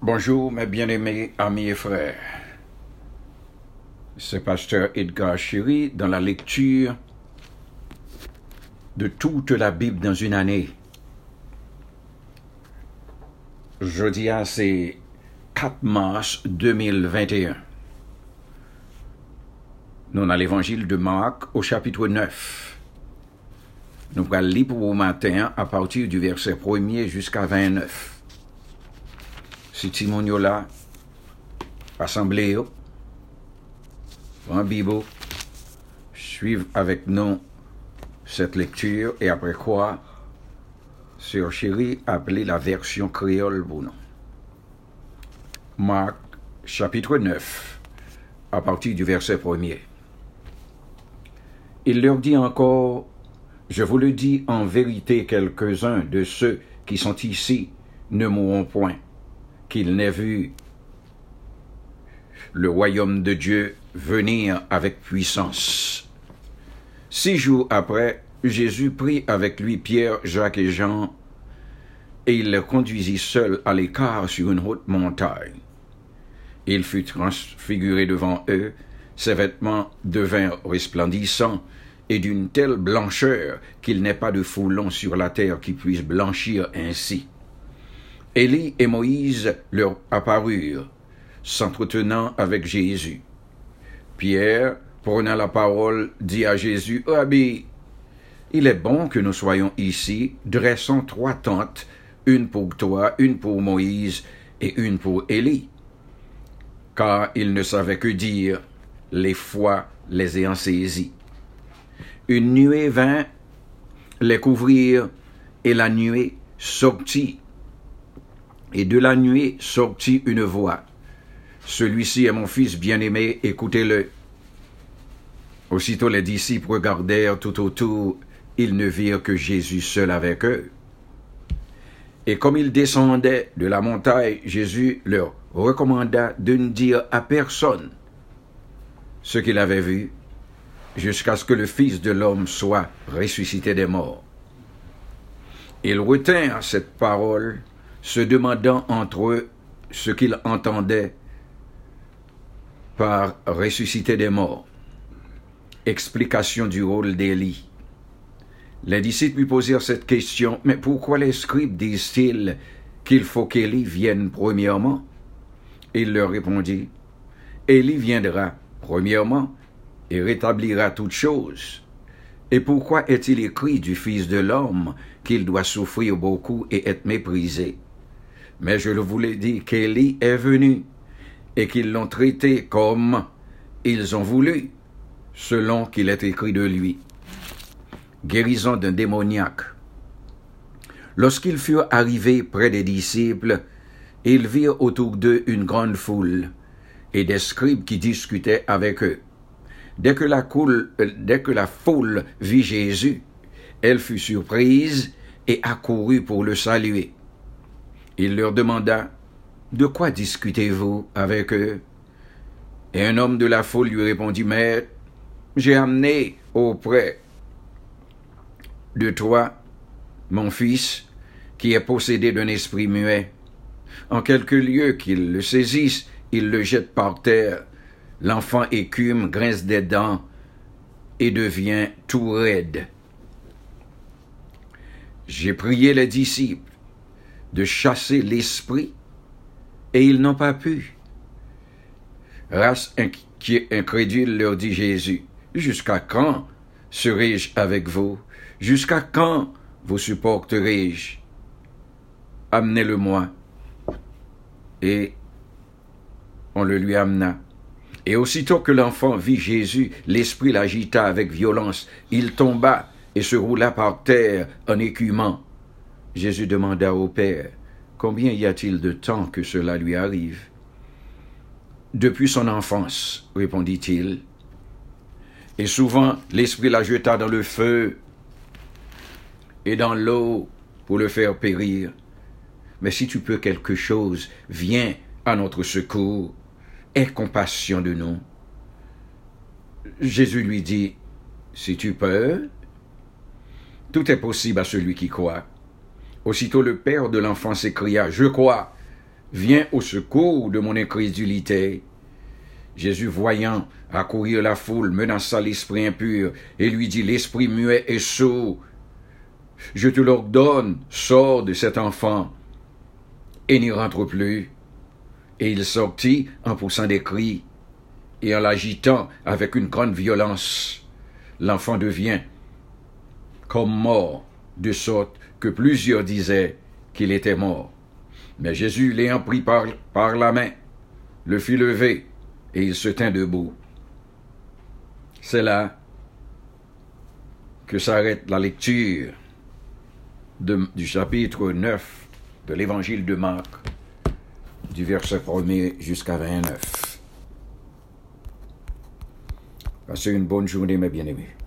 Bonjour mes bien-aimés amis et frères. C'est pasteur Edgar Chéry dans la lecture de toute la Bible dans une année. Jeudi, c'est 4 mars 2021. Nous dans l'évangile de Marc au chapitre 9. Nous allons lire pour vous matin à partir du verset 1er jusqu'à 29 si Timon yo là, assemblée yo, en Bible, suivre avec nous cette lecture et après quoi, Sœur Chérie appelé la version créole pour nous. Marc chapitre 9, à partir du verset premier. Il leur dit encore, je vous le dis en vérité, quelques-uns de ceux qui sont ici ne mourront point qu'il n'ait vu le royaume de Dieu venir avec puissance. Six jours après, Jésus prit avec lui Pierre, Jacques et Jean, et il les conduisit seuls à l'écart sur une haute montagne. Il fut transfiguré devant eux, ses vêtements devinrent resplendissants et d'une telle blancheur qu'il n'est pas de foulon sur la terre qui puisse blanchir ainsi. Élie et Moïse leur apparurent, s'entretenant avec Jésus. Pierre, prenant la parole, dit à Jésus, Rabbi, il est bon que nous soyons ici, dressons trois tentes, une pour toi, une pour Moïse et une pour Élie. Car il ne savait que dire, les fois les ayant saisis. Une nuée vint les couvrir, et la nuée sortit et de la nuit sortit une voix. Celui-ci est mon fils bien-aimé, écoutez-le. Aussitôt les disciples regardèrent tout autour, ils ne virent que Jésus seul avec eux. Et comme ils descendaient de la montagne, Jésus leur recommanda de ne dire à personne ce qu'il avait vu, jusqu'à ce que le Fils de l'homme soit ressuscité des morts. Ils retinrent cette parole se demandant entre eux ce qu'ils entendaient par ressusciter des morts. Explication du rôle d'Élie. Les disciples lui posèrent cette question, mais pourquoi les scribes disent-ils qu'il faut qu'Élie vienne premièrement? Il leur répondit, Élie viendra premièrement et rétablira toutes choses. Et pourquoi est-il écrit du Fils de l'homme qu'il doit souffrir beaucoup et être méprisé? Mais je le vous l'ai dit qu'Élie est venu et qu'ils l'ont traité comme ils ont voulu, selon qu'il est écrit de lui. Guérison d'un démoniaque. Lorsqu'ils furent arrivés près des disciples, ils virent autour d'eux une grande foule et des scribes qui discutaient avec eux. Dès que la, dès que la foule vit Jésus, elle fut surprise et accourut pour le saluer. Il leur demanda, De quoi discutez-vous avec eux? Et un homme de la foule lui répondit, Maître, j'ai amené auprès de toi mon fils qui est possédé d'un esprit muet. En quelque lieu qu'il le saisisse, il le jette par terre. L'enfant écume, grince des dents et devient tout raide. J'ai prié les disciples de chasser l'esprit, et ils n'ont pas pu. Race incrédule leur dit Jésus, jusqu'à quand serai-je avec vous? Jusqu'à quand vous supporterai-je? Amenez-le-moi. Et on le lui amena. Et aussitôt que l'enfant vit Jésus, l'esprit l'agita avec violence. Il tomba et se roula par terre en écumant. Jésus demanda au Père, Combien y a-t-il de temps que cela lui arrive? Depuis son enfance, répondit-il. Et souvent l'Esprit la jeta dans le feu et dans l'eau pour le faire périr. Mais si tu peux quelque chose, viens à notre secours, aie compassion de nous. Jésus lui dit, Si tu peux, tout est possible à celui qui croit. Aussitôt le père de l'enfant s'écria, Je crois, viens au secours de mon incrédulité. Jésus, voyant accourir la foule, menaça l'esprit impur et lui dit, l'esprit muet et sourd, je te l'ordonne, sors de cet enfant et n'y rentre plus. Et il sortit en poussant des cris et en l'agitant avec une grande violence. L'enfant devient comme mort, de sorte que plusieurs disaient qu'il était mort. Mais Jésus, l'ayant pris par, la main, le fit lever et il se tint debout. C'est là que s'arrête la lecture du chapitre 9 de l'évangile de Marc, du verset 1er jusqu'à 29. Passez une bonne journée, mes bien-aimés.